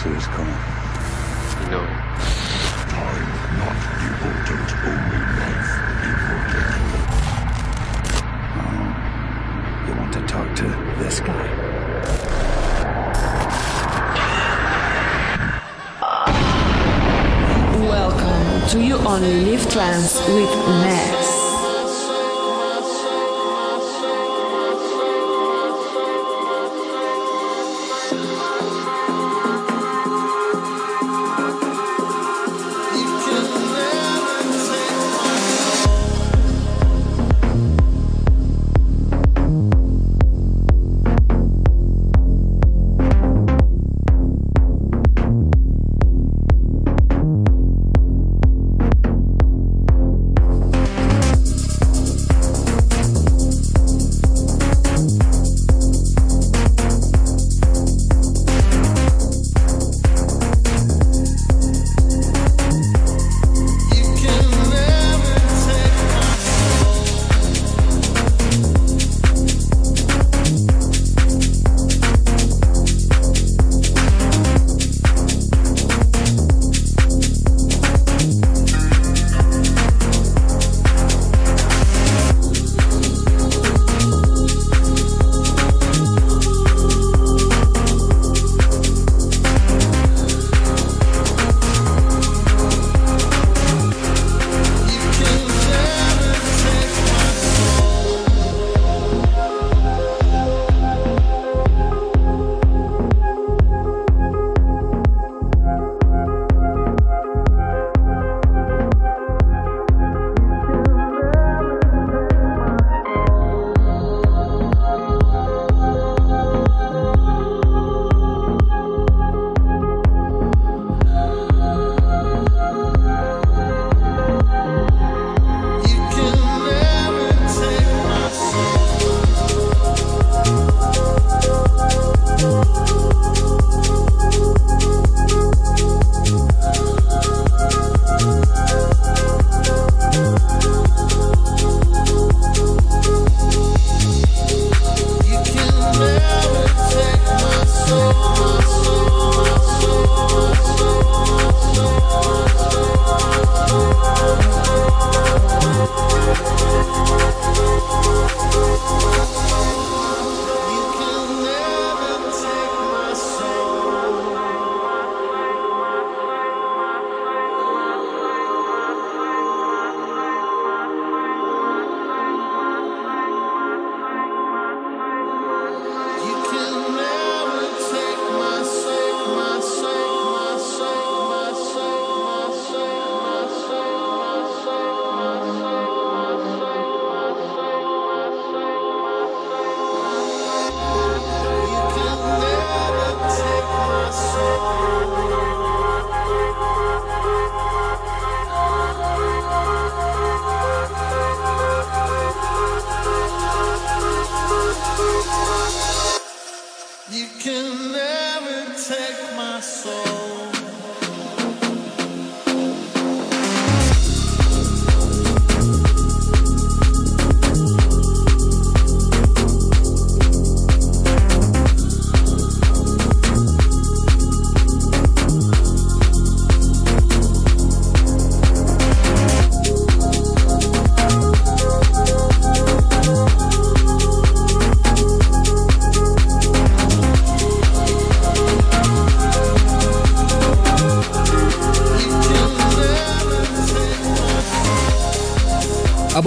answer is coming. It. Time not important, only life important. You want to talk to this guy? Welcome to You Only Live Trans with Ness.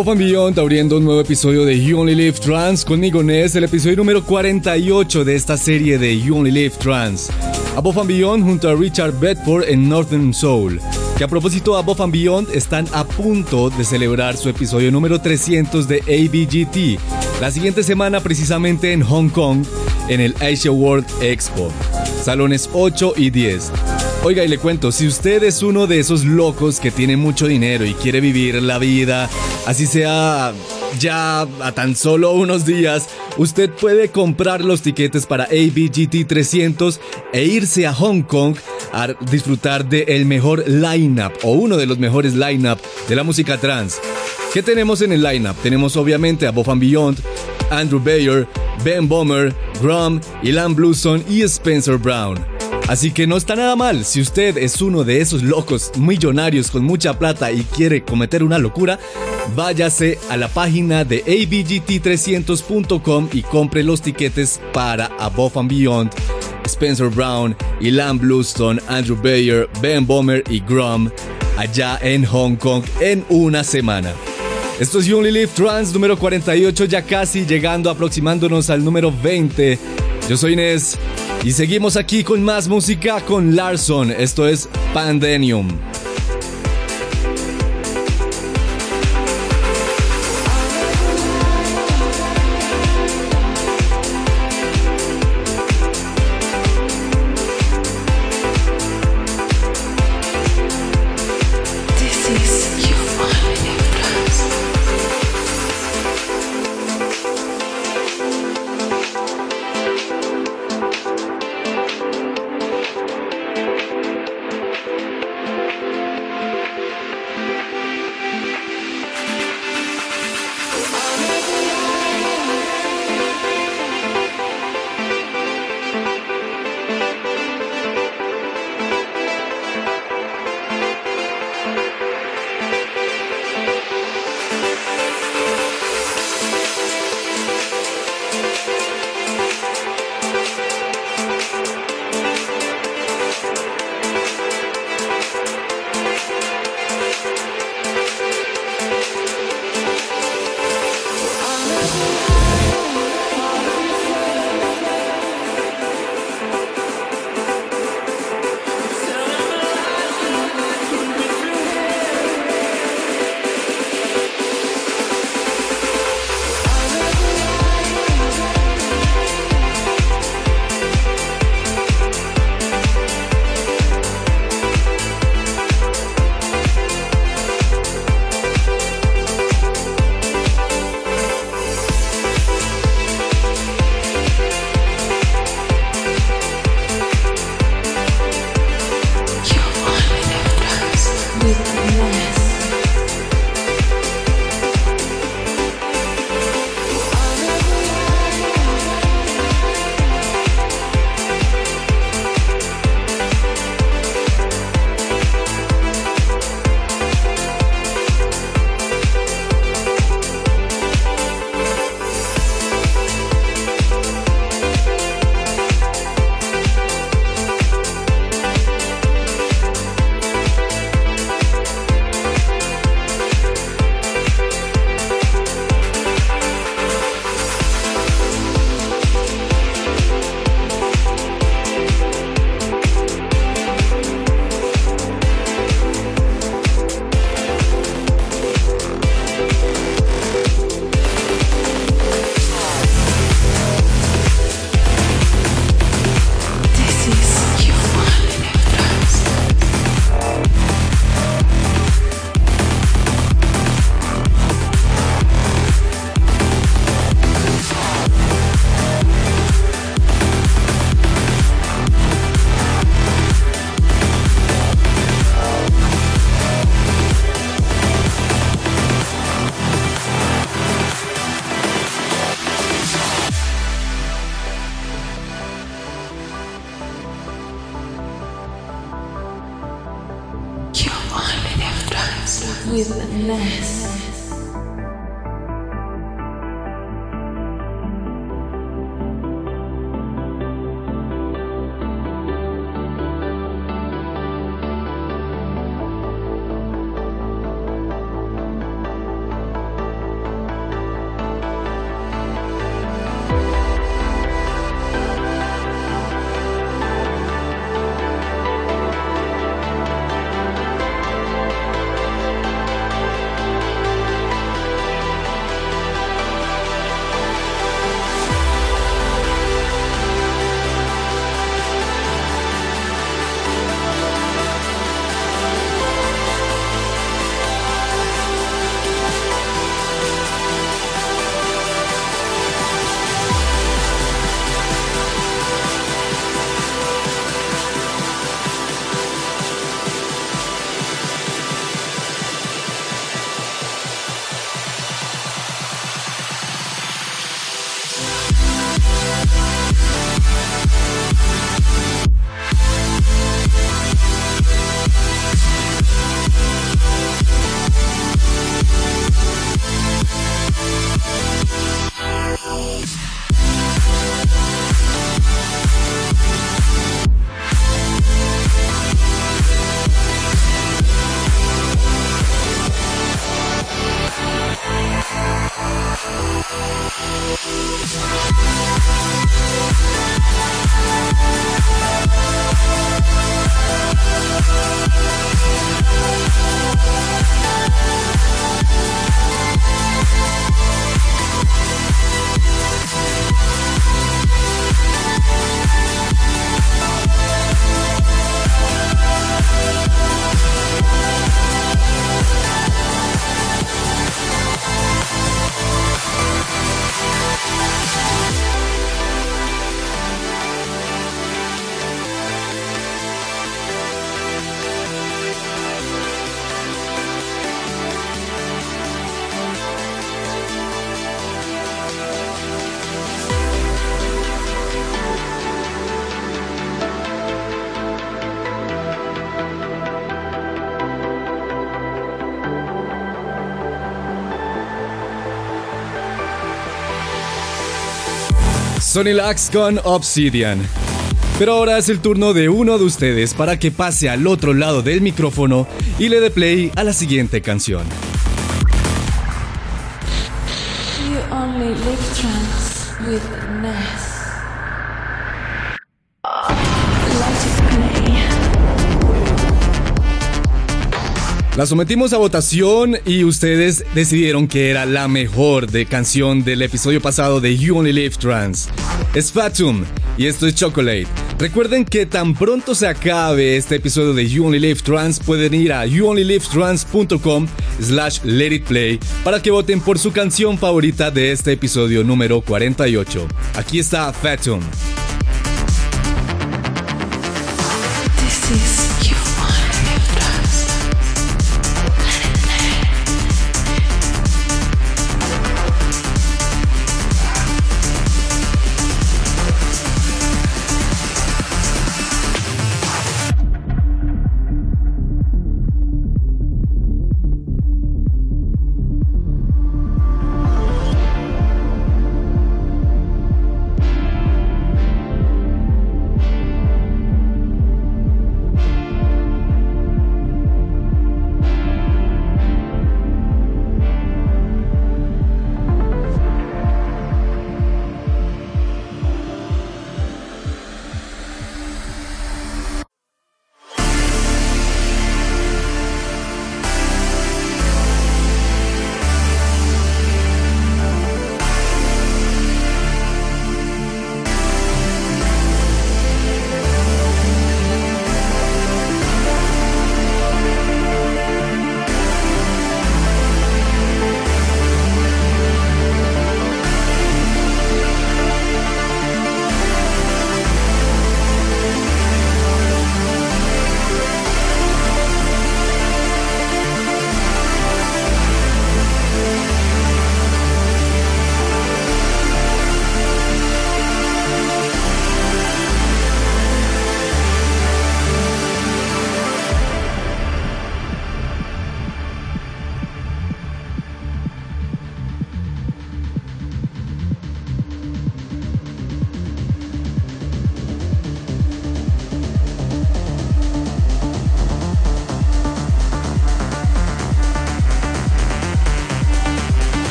Above and Beyond abriendo un nuevo episodio de You Only Live Trans conmigo Ness, el episodio número 48 de esta serie de You Only Live Trans. Above and Beyond junto a Richard Bedford en Northern Soul. Que a propósito, Above and Beyond están a punto de celebrar su episodio número 300 de ABGT. La siguiente semana precisamente en Hong Kong en el Asia World Expo. Salones 8 y 10. Oiga, y le cuento, si usted es uno de esos locos que tiene mucho dinero y quiere vivir la vida, así sea ya a tan solo unos días, usted puede comprar los tiquetes para ABGT 300 e irse a Hong Kong a disfrutar del el mejor lineup o uno de los mejores lineup de la música trans. ¿Qué tenemos en el lineup? Tenemos obviamente a and Beyond, Andrew Bayer, Ben Bomber, Grum, Ilan Bluson y Spencer Brown. Así que no está nada mal. Si usted es uno de esos locos millonarios con mucha plata y quiere cometer una locura, váyase a la página de abgt300.com y compre los tiquetes para Above and Beyond, Spencer Brown, Ilan Bluestone, Andrew Bayer, Ben Bomer y Grum allá en Hong Kong en una semana. Esto es You Only Live Trans número 48, ya casi llegando, aproximándonos al número 20. Yo soy Inés y seguimos aquí con más música con Larson. Esto es Pandemium. Sony Lax con Obsidian. Pero ahora es el turno de uno de ustedes para que pase al otro lado del micrófono y le dé play a la siguiente canción. La sometimos a votación y ustedes decidieron que era la mejor de canción del episodio pasado de You Only Live Trans. Es Fatum y esto es Chocolate. Recuerden que tan pronto se acabe este episodio de You Only Live Trans pueden ir a youonlylivetrans.com slash let it play para que voten por su canción favorita de este episodio número 48. Aquí está Fatum.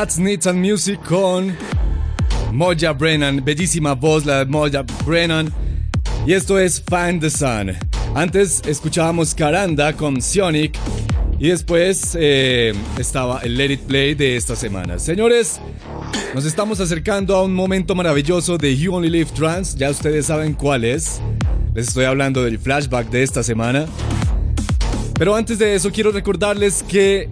Rats, Needs and Music con Moja Brennan. Bellísima voz la de Moja Brennan. Y esto es Find the Sun. Antes escuchábamos Caranda con Sonic. Y después eh, estaba el Let It Play de esta semana. Señores, nos estamos acercando a un momento maravilloso de You Only Live Trans. Ya ustedes saben cuál es. Les estoy hablando del flashback de esta semana. Pero antes de eso quiero recordarles que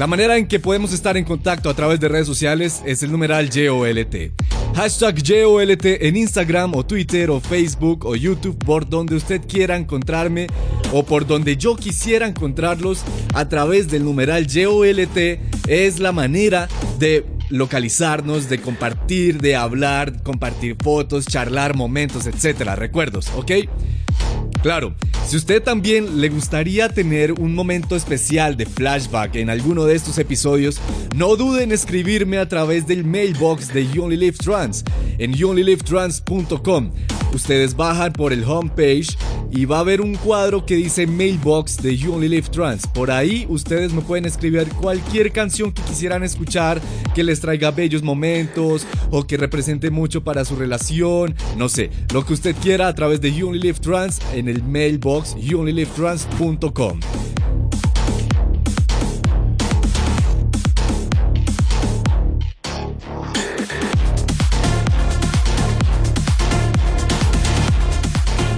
la manera en que podemos estar en contacto a través de redes sociales es el numeral YOLT. Hashtag YOLT en Instagram o Twitter o Facebook o YouTube por donde usted quiera encontrarme o por donde yo quisiera encontrarlos a través del numeral YOLT es la manera de localizarnos, de compartir, de hablar, compartir fotos, charlar momentos, etcétera, recuerdos, ¿ok? Claro, si usted también le gustaría tener un momento especial de flashback en alguno de estos episodios, no dude en escribirme a través del mailbox de You Trans en youonlylivetrans.com. Ustedes bajan por el homepage y va a haber un cuadro que dice Mailbox de You Only Live Trans. Por ahí ustedes me pueden escribir cualquier canción que quisieran escuchar, que les traiga bellos momentos o que represente mucho para su relación, no sé, lo que usted quiera a través de You Only Live Trans en el mailbox youonlylivetrans.com.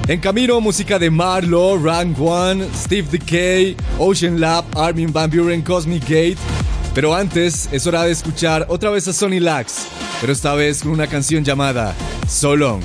En camino, música de Marlo, Rank One, Steve Decay, Ocean Lab, Armin Van Buren, Cosmic Gate. Pero antes es hora de escuchar otra vez a Sony Lax, pero esta vez con una canción llamada So Long.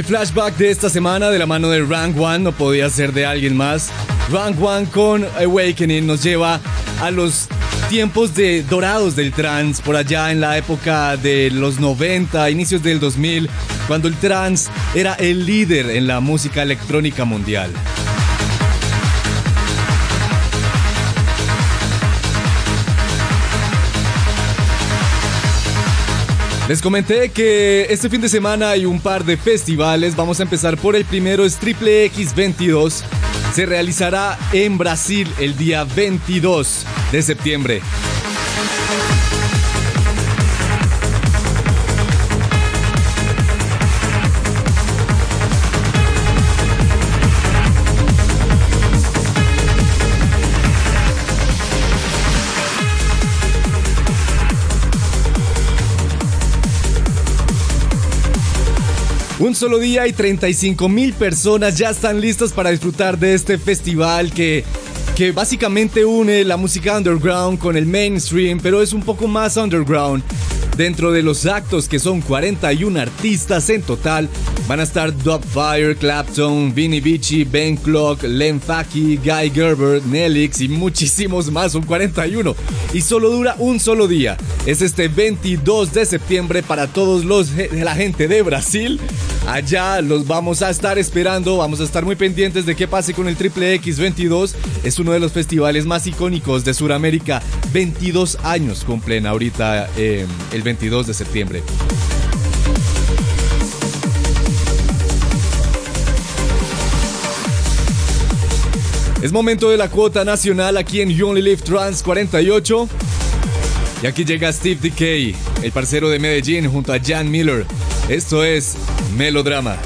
El flashback de esta semana de la mano de Rank One no podía ser de alguien más. Rank One con Awakening nos lleva a los tiempos de dorados del trance por allá en la época de los 90, inicios del 2000, cuando el trance era el líder en la música electrónica mundial. Les comenté que este fin de semana hay un par de festivales. Vamos a empezar por el primero, es Triple X 22. Se realizará en Brasil el día 22 de septiembre. Un solo día y 35 mil personas ya están listas para disfrutar de este festival que, que básicamente une la música underground con el mainstream, pero es un poco más underground. Dentro de los actos, que son 41 artistas en total, van a estar Dubfire, Clapton, Vinny Vici, Ben Clock, Len Faki, Guy Gerber, Nelix y muchísimos más. Son 41 y solo dura un solo día. Es este 22 de septiembre para todos los de la gente de Brasil. Allá los vamos a estar esperando, vamos a estar muy pendientes de qué pase con el Triple X22. Es uno de los festivales más icónicos de Sudamérica. 22 años cumplen ahorita eh, el 22 de septiembre. Es momento de la cuota nacional aquí en You Only Live Trans 48. Y aquí llega Steve Decay, el parcero de Medellín, junto a Jan Miller. Esto es Melodrama.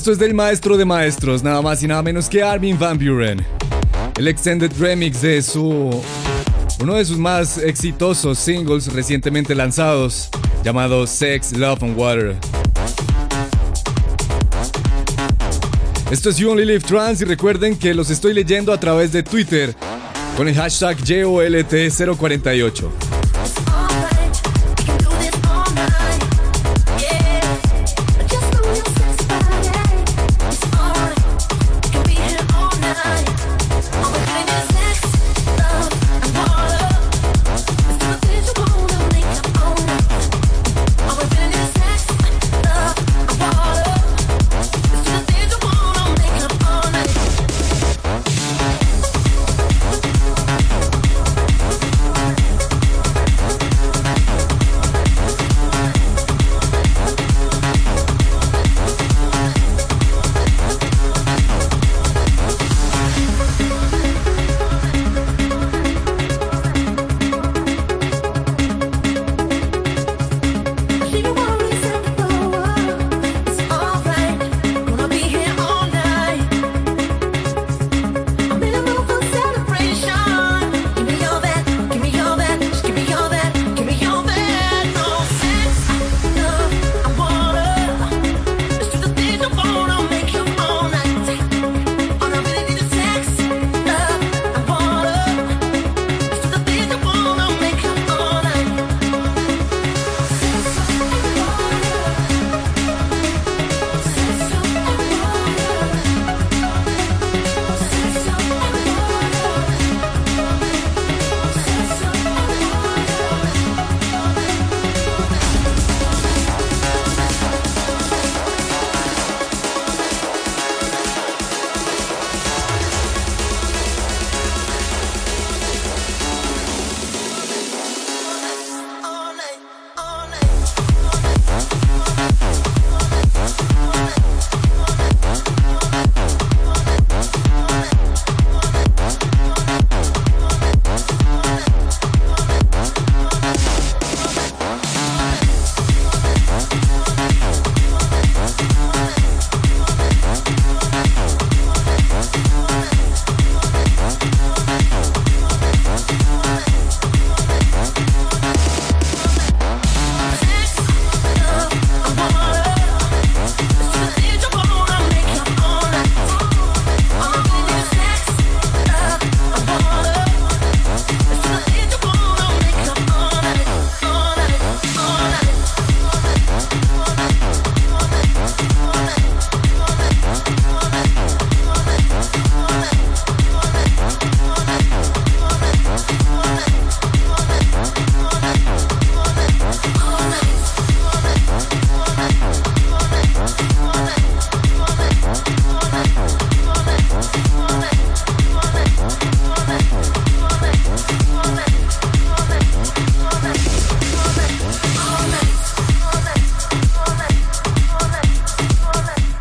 Esto es del maestro de maestros, nada más y nada menos que Armin Van Buren. El extended remix de su uno de sus más exitosos singles recientemente lanzados, llamado Sex, Love and Water. Esto es You Only Live Trans y recuerden que los estoy leyendo a través de Twitter con el hashtag JOLT048.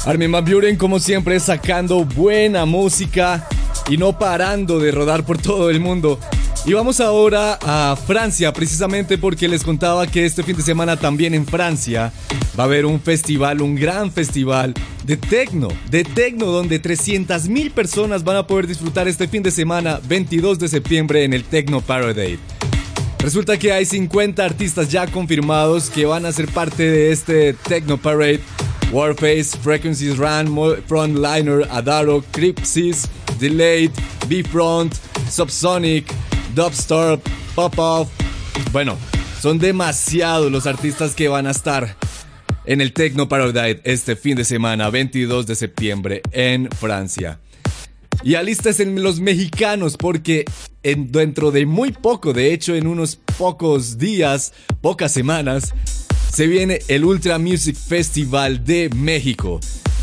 Armin Van Buren, como siempre, sacando buena música y no parando de rodar por todo el mundo. Y vamos ahora a Francia, precisamente porque les contaba que este fin de semana también en Francia va a haber un festival, un gran festival de tecno, de tecno, donde 300 mil personas van a poder disfrutar este fin de semana, 22 de septiembre, en el Tecno Parade. Resulta que hay 50 artistas ya confirmados que van a ser parte de este Tecno Parade Warface, Frequencies Run, Frontliner, Adaro, Crypsis, Delayed, B-Front, Subsonic, Dubstar, Pop-Off. Bueno, son demasiados los artistas que van a estar en el Techno Paradise este fin de semana, 22 de septiembre, en Francia. Y en los mexicanos porque en, dentro de muy poco, de hecho en unos pocos días, pocas semanas, se viene el Ultra Music Festival de México.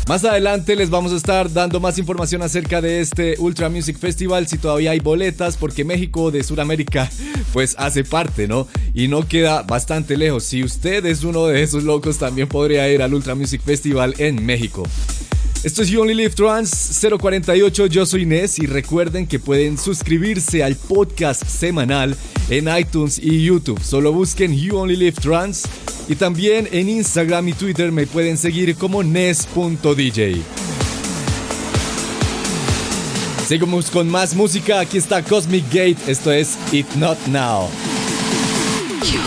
Más adelante les vamos a estar dando más información acerca de este Ultra Music Festival si todavía hay boletas porque México de Sudamérica pues hace parte, ¿no? Y no queda bastante lejos. Si usted es uno de esos locos también podría ir al Ultra Music Festival en México. Esto es You Only Live Trans 048, yo soy Inés y recuerden que pueden suscribirse al podcast semanal en iTunes y YouTube. Solo busquen You Only Live Trans y también en Instagram y Twitter me pueden seguir como nes.dj. Seguimos con más música, aquí está Cosmic Gate, esto es If Not Now. You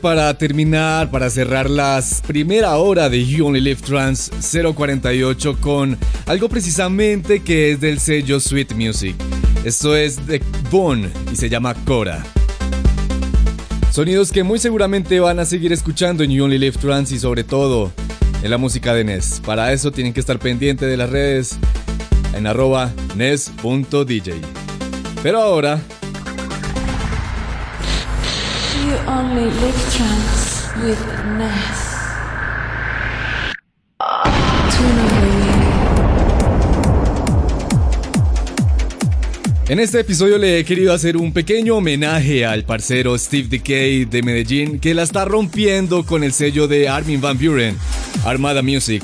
Para terminar, para cerrar la primera hora de You Only Live Trans 048 con algo precisamente que es del sello Sweet Music. Esto es de Bone y se llama Cora. Sonidos que muy seguramente van a seguir escuchando en You Only Live Trans y sobre todo en la música de Ness. Para eso tienen que estar pendientes de las redes en arroba nes.dj. Pero ahora En este episodio le he querido hacer un pequeño homenaje al parcero Steve Decay de Medellín que la está rompiendo con el sello de Armin Van Buren, Armada Music.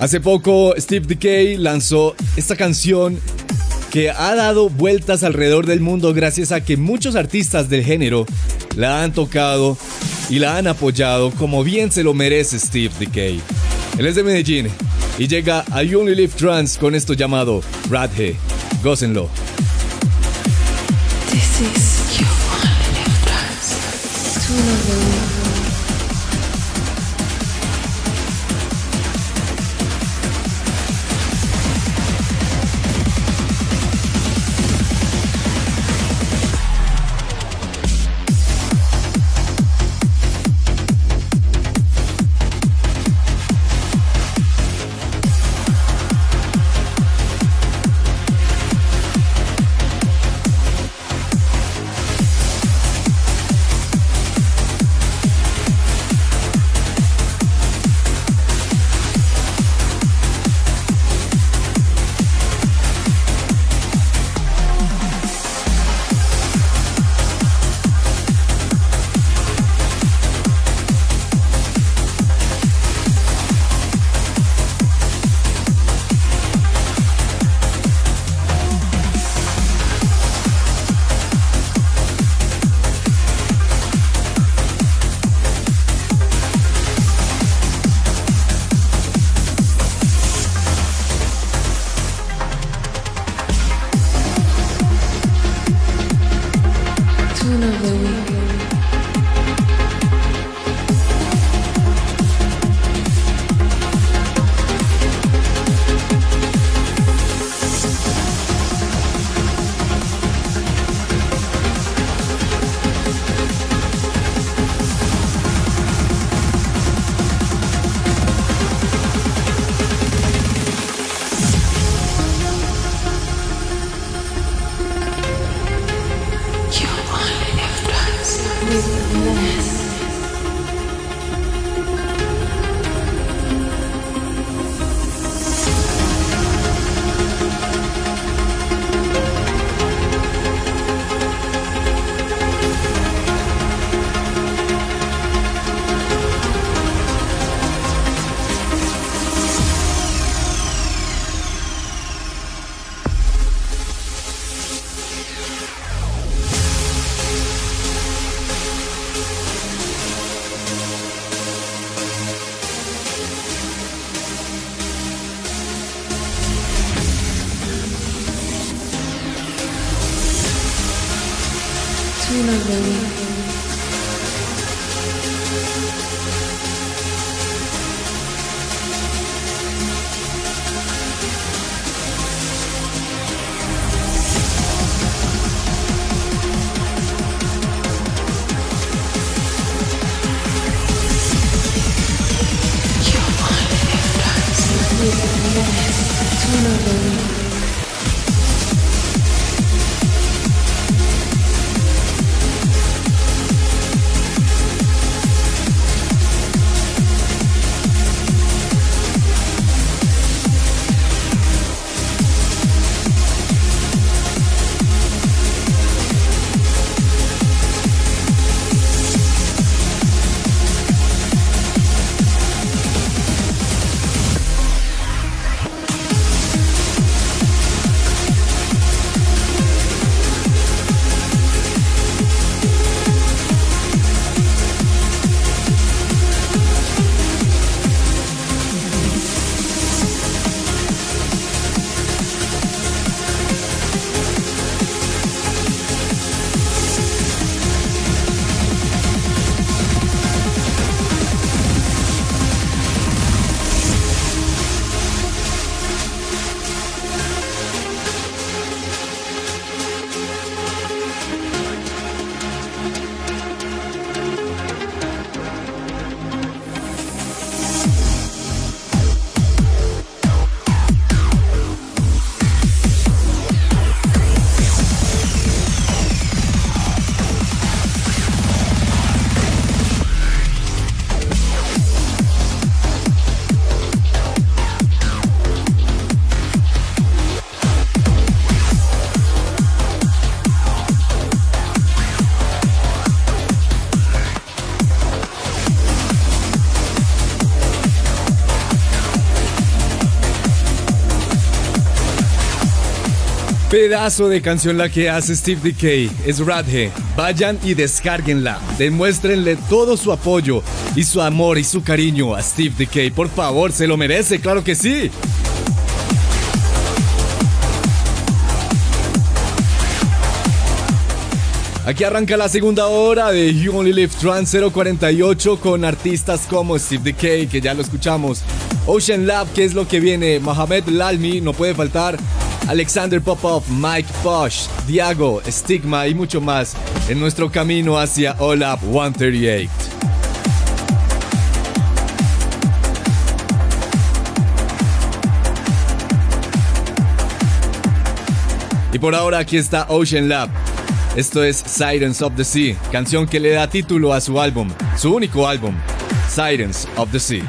Hace poco Steve Decay lanzó esta canción que ha dado vueltas alrededor del mundo gracias a que muchos artistas del género la han tocado y la han apoyado como bien se lo merece Steve Decay. Él es de Medellín y llega a You Only Live Trans con esto llamado Radhe. Gócenlo. This is You only live trance. Pedazo de canción la que hace Steve Decay. Es Radhe. Vayan y descárguenla. Demuéstrenle todo su apoyo y su amor y su cariño a Steve Decay. Por favor, se lo merece, claro que sí. Aquí arranca la segunda hora de You Only Live Trans 048 con artistas como Steve Decay, que ya lo escuchamos, Ocean Lab, que es lo que viene, Mohamed Lalmi, no puede faltar, Alexander Popov, Mike Posh, Diago, Stigma y mucho más en nuestro camino hacia All Up 138. Y por ahora aquí está Ocean Lab. Esto es Sirens of the Sea, canción que le da título a su álbum, su único álbum, Sirens of the Sea.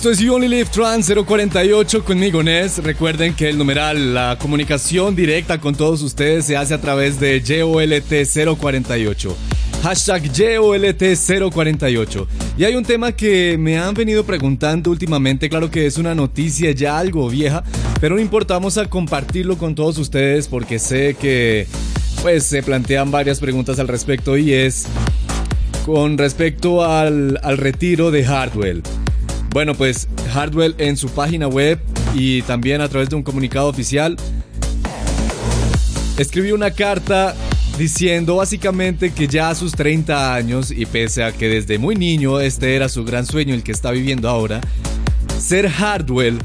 Esto es You Only Live Trans 048 conmigo, Nes. Recuerden que el numeral, la comunicación directa con todos ustedes se hace a través de YOLT 048. Hashtag YOLT 048. Y hay un tema que me han venido preguntando últimamente, claro que es una noticia ya algo vieja, pero no importa, vamos a compartirlo con todos ustedes porque sé que pues se plantean varias preguntas al respecto y es con respecto al, al retiro de Hardwell. Bueno, pues Hardwell en su página web y también a través de un comunicado oficial escribió una carta diciendo básicamente que ya a sus 30 años y pese a que desde muy niño este era su gran sueño el que está viviendo ahora, ser Hardwell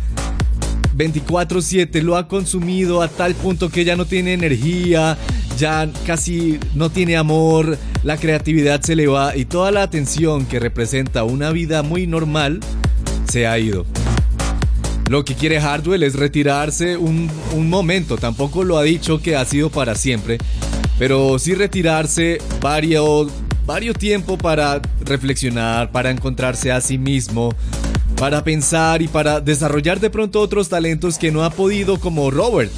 24/7 lo ha consumido a tal punto que ya no tiene energía, ya casi no tiene amor, la creatividad se le va y toda la atención que representa una vida muy normal se ha ido. Lo que quiere Hardwell es retirarse un, un, momento, tampoco lo ha dicho que ha sido para siempre, pero sí retirarse varios, varios tiempo para reflexionar, para encontrarse a sí mismo, para pensar y para desarrollar de pronto otros talentos que no ha podido como Robert.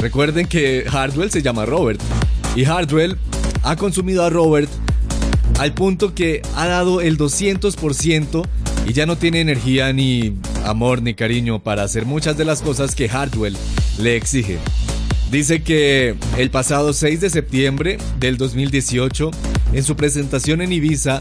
Recuerden que Hardwell se llama Robert y Hardwell ha consumido a Robert al punto que ha dado el 200% y ya no tiene energía ni amor ni cariño para hacer muchas de las cosas que Hardwell le exige. Dice que el pasado 6 de septiembre del 2018, en su presentación en Ibiza,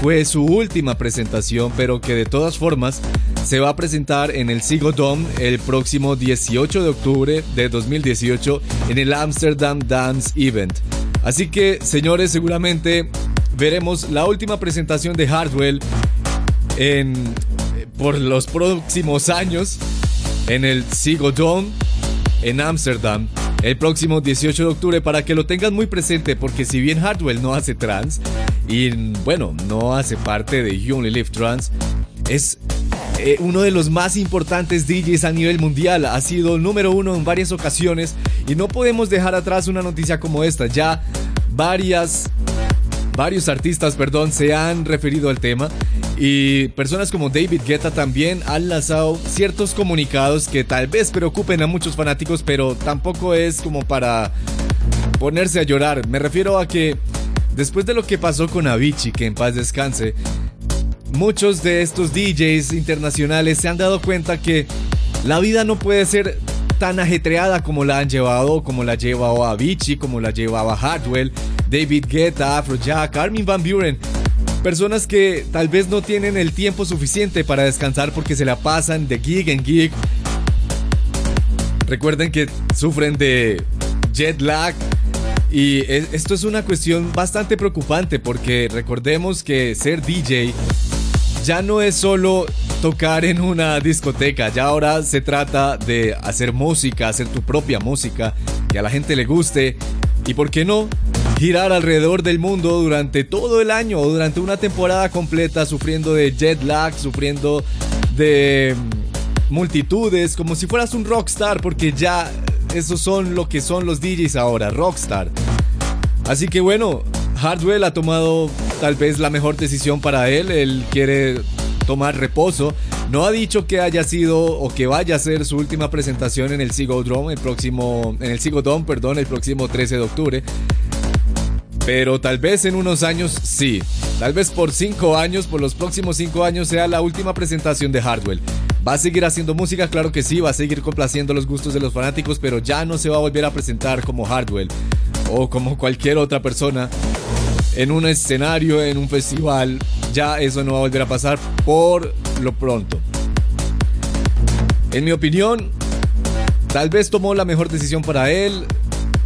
fue su última presentación, pero que de todas formas se va a presentar en el Sigo Dome el próximo 18 de octubre de 2018 en el Amsterdam Dance Event. Así que, señores, seguramente veremos la última presentación de Hardwell en, por los próximos años en el Sigo Dome en Amsterdam el próximo 18 de octubre para que lo tengan muy presente porque si bien Hardwell no hace trans y bueno, no hace parte de You Only Live Trans, es eh, uno de los más importantes DJs a nivel mundial, ha sido número uno en varias ocasiones y no podemos dejar atrás una noticia como esta, ya varias varios artistas, perdón, se han referido al tema y personas como David Guetta también han lanzado ciertos comunicados que tal vez preocupen a muchos fanáticos, pero tampoco es como para ponerse a llorar. Me refiero a que después de lo que pasó con Avicii, que en paz descanse, muchos de estos DJs internacionales se han dado cuenta que la vida no puede ser tan ajetreada como la han llevado, como la llevaba Avicii, como la llevaba Hardwell, David Guetta, Afrojack, Armin Van Buren. Personas que tal vez no tienen el tiempo suficiente para descansar porque se la pasan de gig en gig. Recuerden que sufren de jet lag. Y esto es una cuestión bastante preocupante porque recordemos que ser DJ ya no es solo tocar en una discoteca, ya ahora se trata de hacer música, hacer tu propia música, que a la gente le guste y, ¿por qué no? Girar alrededor del mundo durante todo el año o durante una temporada completa sufriendo de jet lag, sufriendo de mm, multitudes, como si fueras un rockstar, porque ya esos son lo que son los DJs ahora, rockstar. Así que bueno, Hardwell ha tomado tal vez la mejor decisión para él, él quiere tomar reposo. No ha dicho que haya sido o que vaya a ser su última presentación en el Dome el próximo en el perdón, el próximo 13 de octubre. Pero tal vez en unos años sí. Tal vez por cinco años, por los próximos cinco años, sea la última presentación de Hardwell. ¿Va a seguir haciendo música? Claro que sí, va a seguir complaciendo los gustos de los fanáticos, pero ya no se va a volver a presentar como Hardwell o como cualquier otra persona en un escenario, en un festival. Ya eso no va a volver a pasar por lo pronto. En mi opinión, tal vez tomó la mejor decisión para él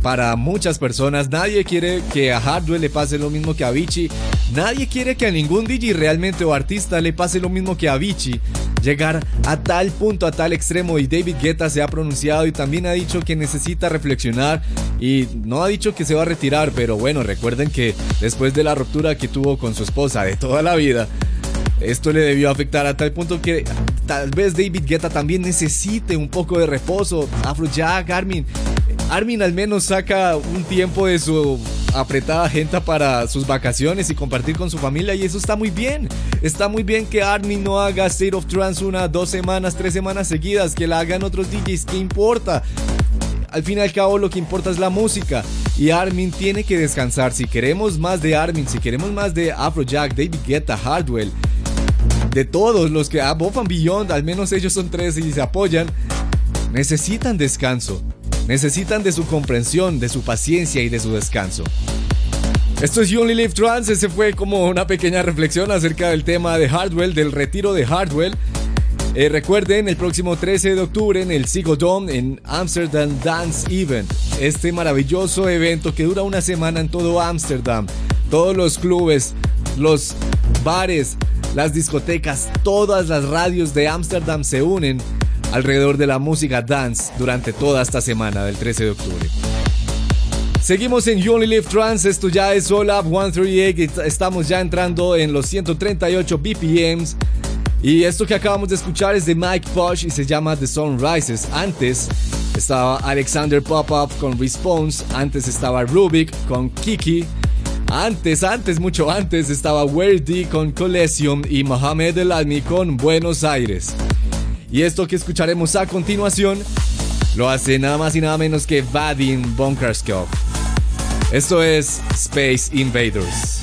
para muchas personas. Nadie quiere que a Hardwell le pase lo mismo que a Avicii. Nadie quiere que a ningún DJ realmente o artista le pase lo mismo que a Avicii. Llegar a tal punto, a tal extremo y David Guetta se ha pronunciado y también ha dicho que necesita reflexionar y no ha dicho que se va a retirar, pero bueno, recuerden que después de la ruptura que tuvo con su esposa de toda la vida, esto le debió afectar a tal punto que tal vez David Guetta también necesite un poco de reposo. Afrojack, Armin, Armin al menos saca un tiempo de su apretada agenda para sus vacaciones y compartir con su familia y eso está muy bien. Está muy bien que Armin no haga State of Trance una, dos semanas, tres semanas seguidas, que la hagan otros DJs, ¿qué importa? Al fin y al cabo lo que importa es la música y Armin tiene que descansar. Si queremos más de Armin, si queremos más de Afrojack, David Guetta, Hardwell, de todos los que Above and Beyond, al menos ellos son tres y se apoyan, necesitan descanso. Necesitan de su comprensión, de su paciencia y de su descanso. Esto es You Live Trans, ese fue como una pequeña reflexión acerca del tema de Hardwell, del retiro de Hardwell. Eh, recuerden, el próximo 13 de octubre en el Dome en Amsterdam Dance Event. Este maravilloso evento que dura una semana en todo Amsterdam. Todos los clubes, los bares, las discotecas, todas las radios de Amsterdam se unen alrededor de la música dance durante toda esta semana del 13 de octubre. Seguimos en You Only Live Trance, esto ya es All Up 138, estamos ya entrando en los 138 BPMs. Y esto que acabamos de escuchar es de Mike Posh y se llama The Sun Rises. Antes estaba Alexander Pop-Up con Response, antes estaba Rubik con Kiki, antes, antes, mucho antes estaba Werdy con Colesium y Mohamed El con Buenos Aires. Y esto que escucharemos a continuación lo hace nada más y nada menos que Vadim Bunkerskov. Esto es Space Invaders.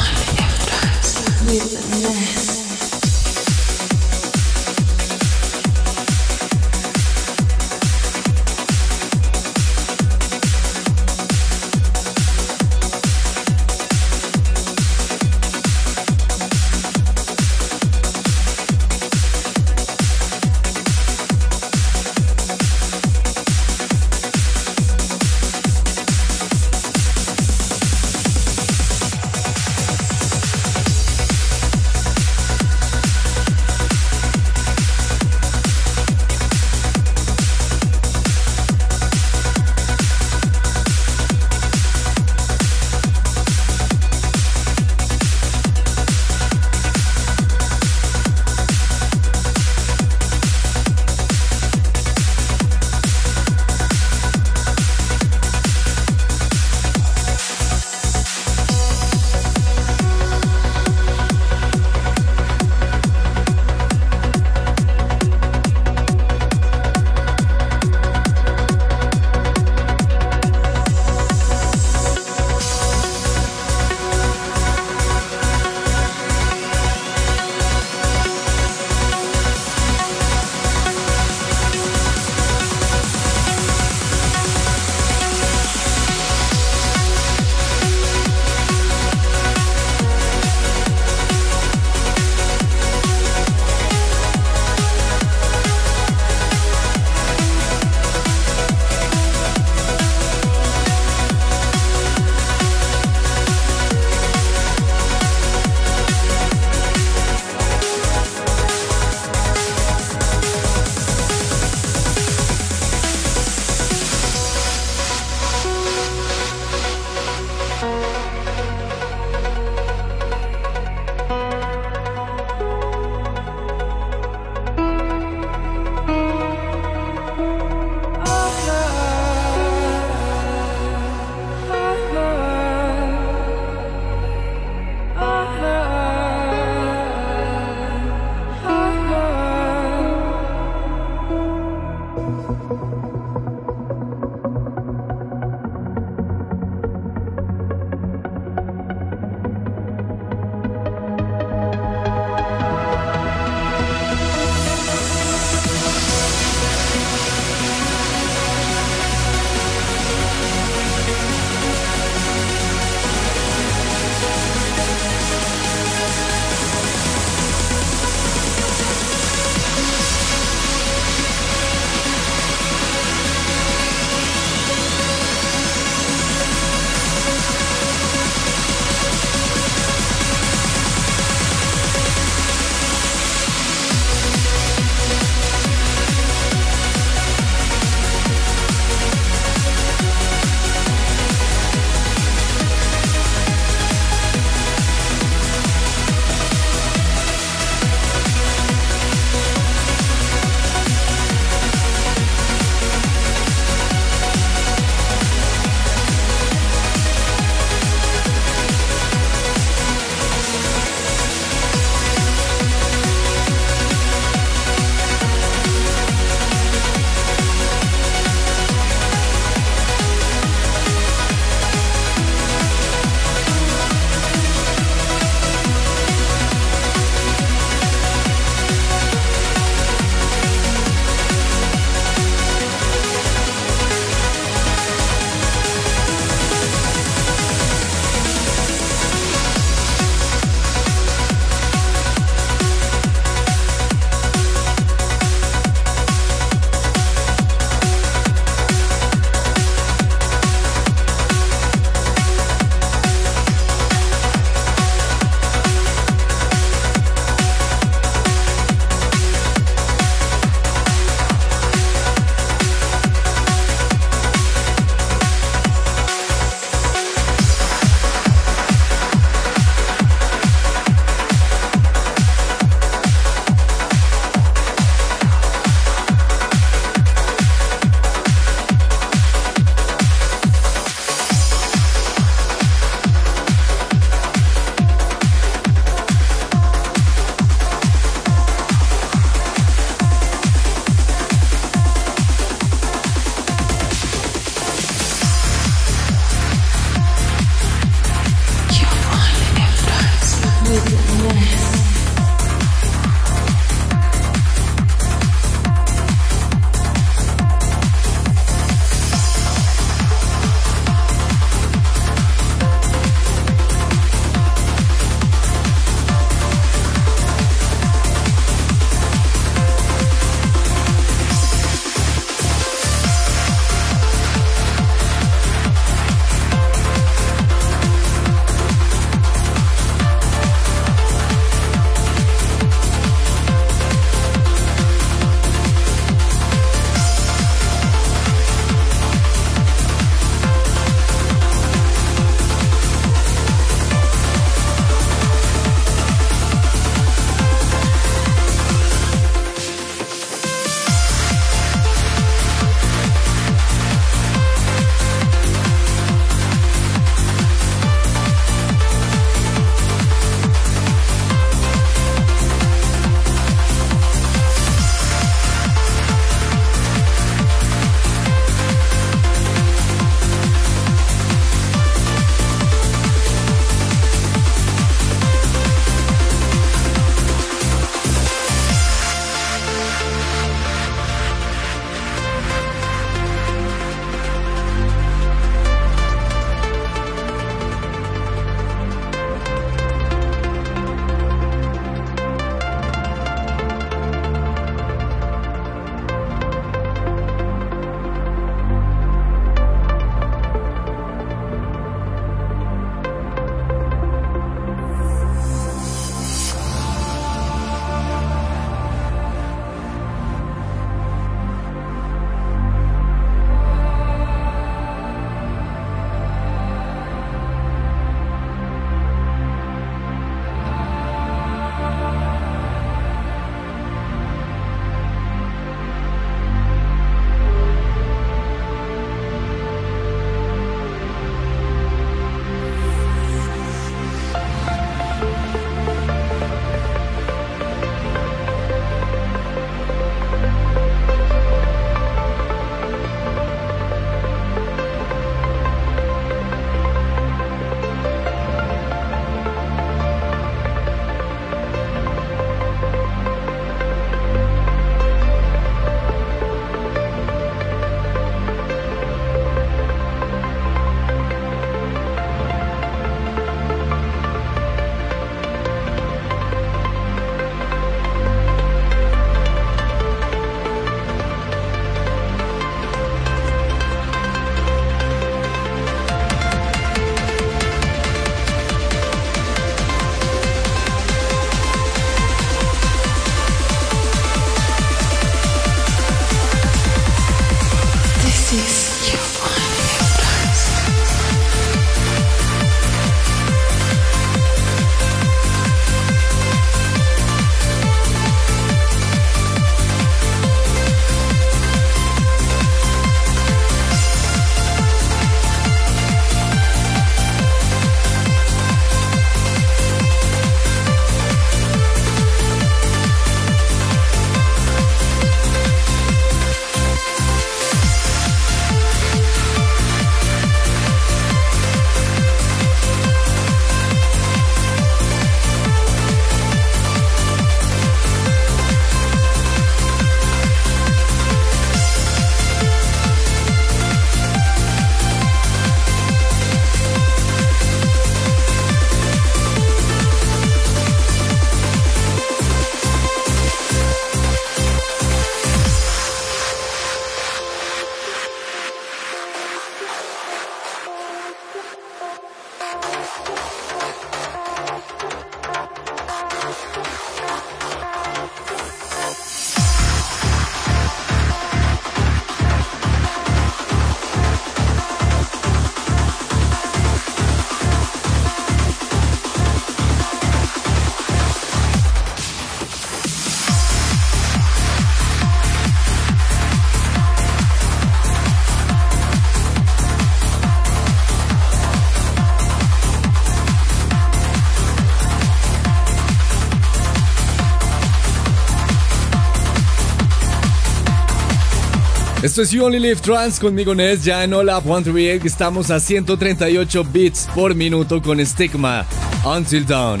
Esto es You Only Live Trans conmigo Ness, ya en Hola 138 estamos a 138 bits por minuto con Stigma Until Dawn.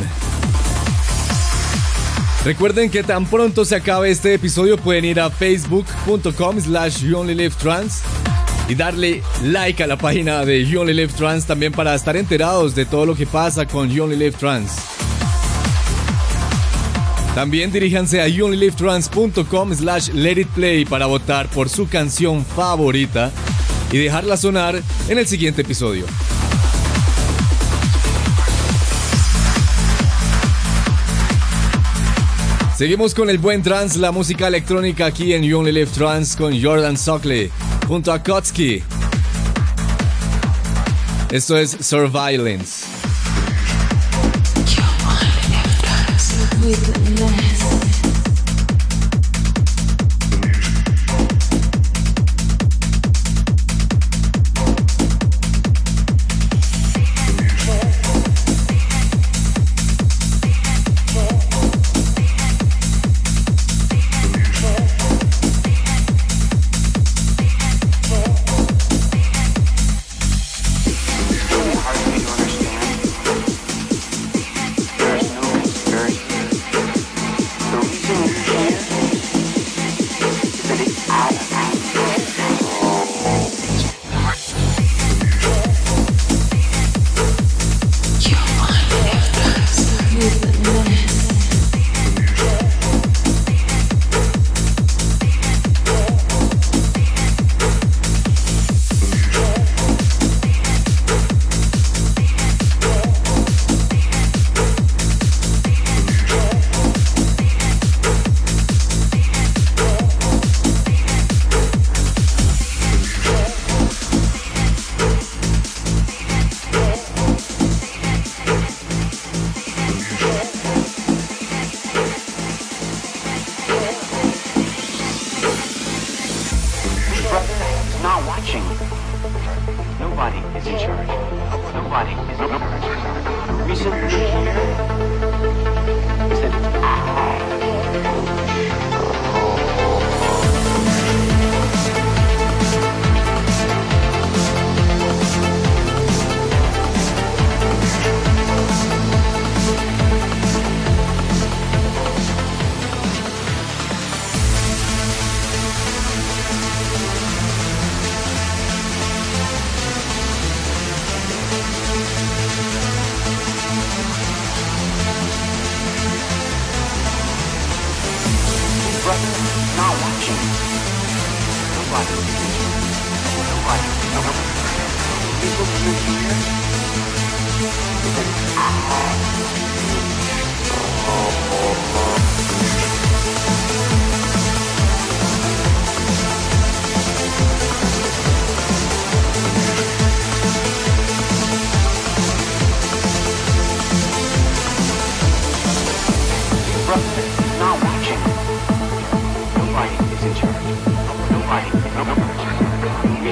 Recuerden que tan pronto se acabe este episodio pueden ir a facebook.com slash You Only Live Trans y darle like a la página de You Only Live Trans también para estar enterados de todo lo que pasa con You Only Live Trans. También diríjanse a youonlylivetrans.com slash let it play para votar por su canción favorita y dejarla sonar en el siguiente episodio. Seguimos con el buen trance, la música electrónica aquí en You Only Trans con Jordan Sockley junto a Kotsky. Esto es Surveillance.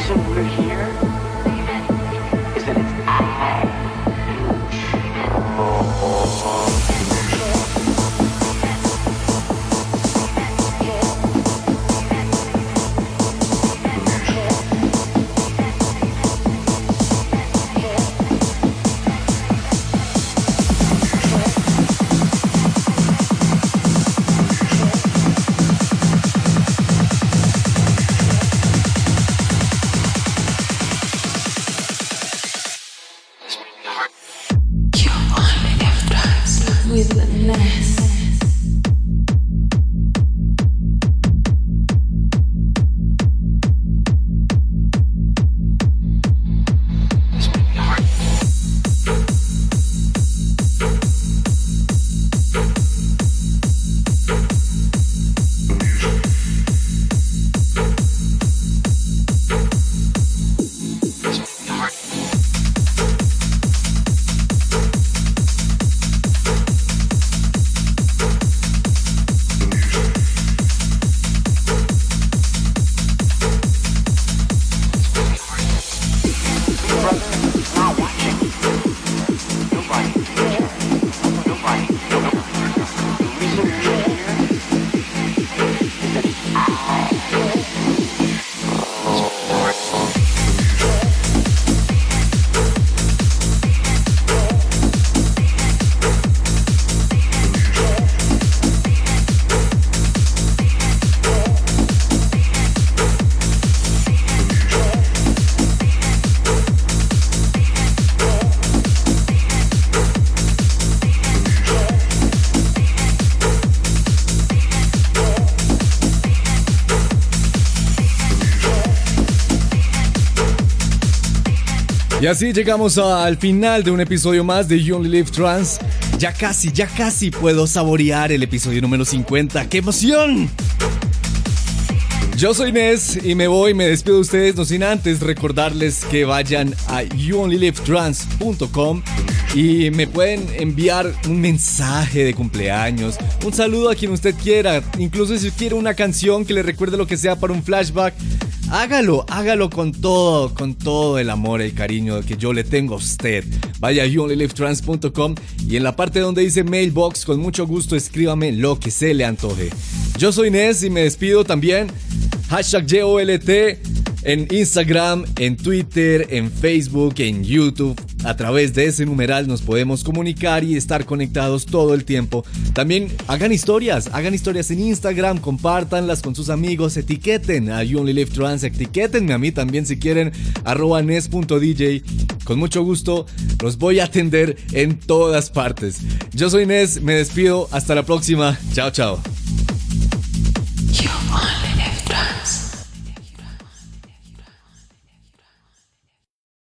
Listen, listen. Y así llegamos al final de un episodio más de You Only Live Trans. Ya casi, ya casi puedo saborear el episodio número 50. ¡Qué emoción! Yo soy Nes y me voy, me despido de ustedes, no sin antes recordarles que vayan a youonlylivetrans.com y me pueden enviar un mensaje de cumpleaños, un saludo a quien usted quiera, incluso si quiere una canción que le recuerde lo que sea para un flashback, hágalo, hágalo con todo, con todo el amor, el cariño que yo le tengo a usted. Vaya a youonlylivetrans.com y en la parte donde dice mailbox, con mucho gusto escríbame lo que se le antoje. Yo soy Nes y me despido también. Hashtag YOLT en Instagram, en Twitter, en Facebook, en YouTube. A través de ese numeral nos podemos comunicar y estar conectados todo el tiempo. También hagan historias, hagan historias en Instagram, compártanlas con sus amigos, etiqueten a You Only Live Trans, etiquetenme a mí también si quieren, arroba nes.dj. Con mucho gusto los voy a atender en todas partes. Yo soy Nes, me despido, hasta la próxima. Chao, chao.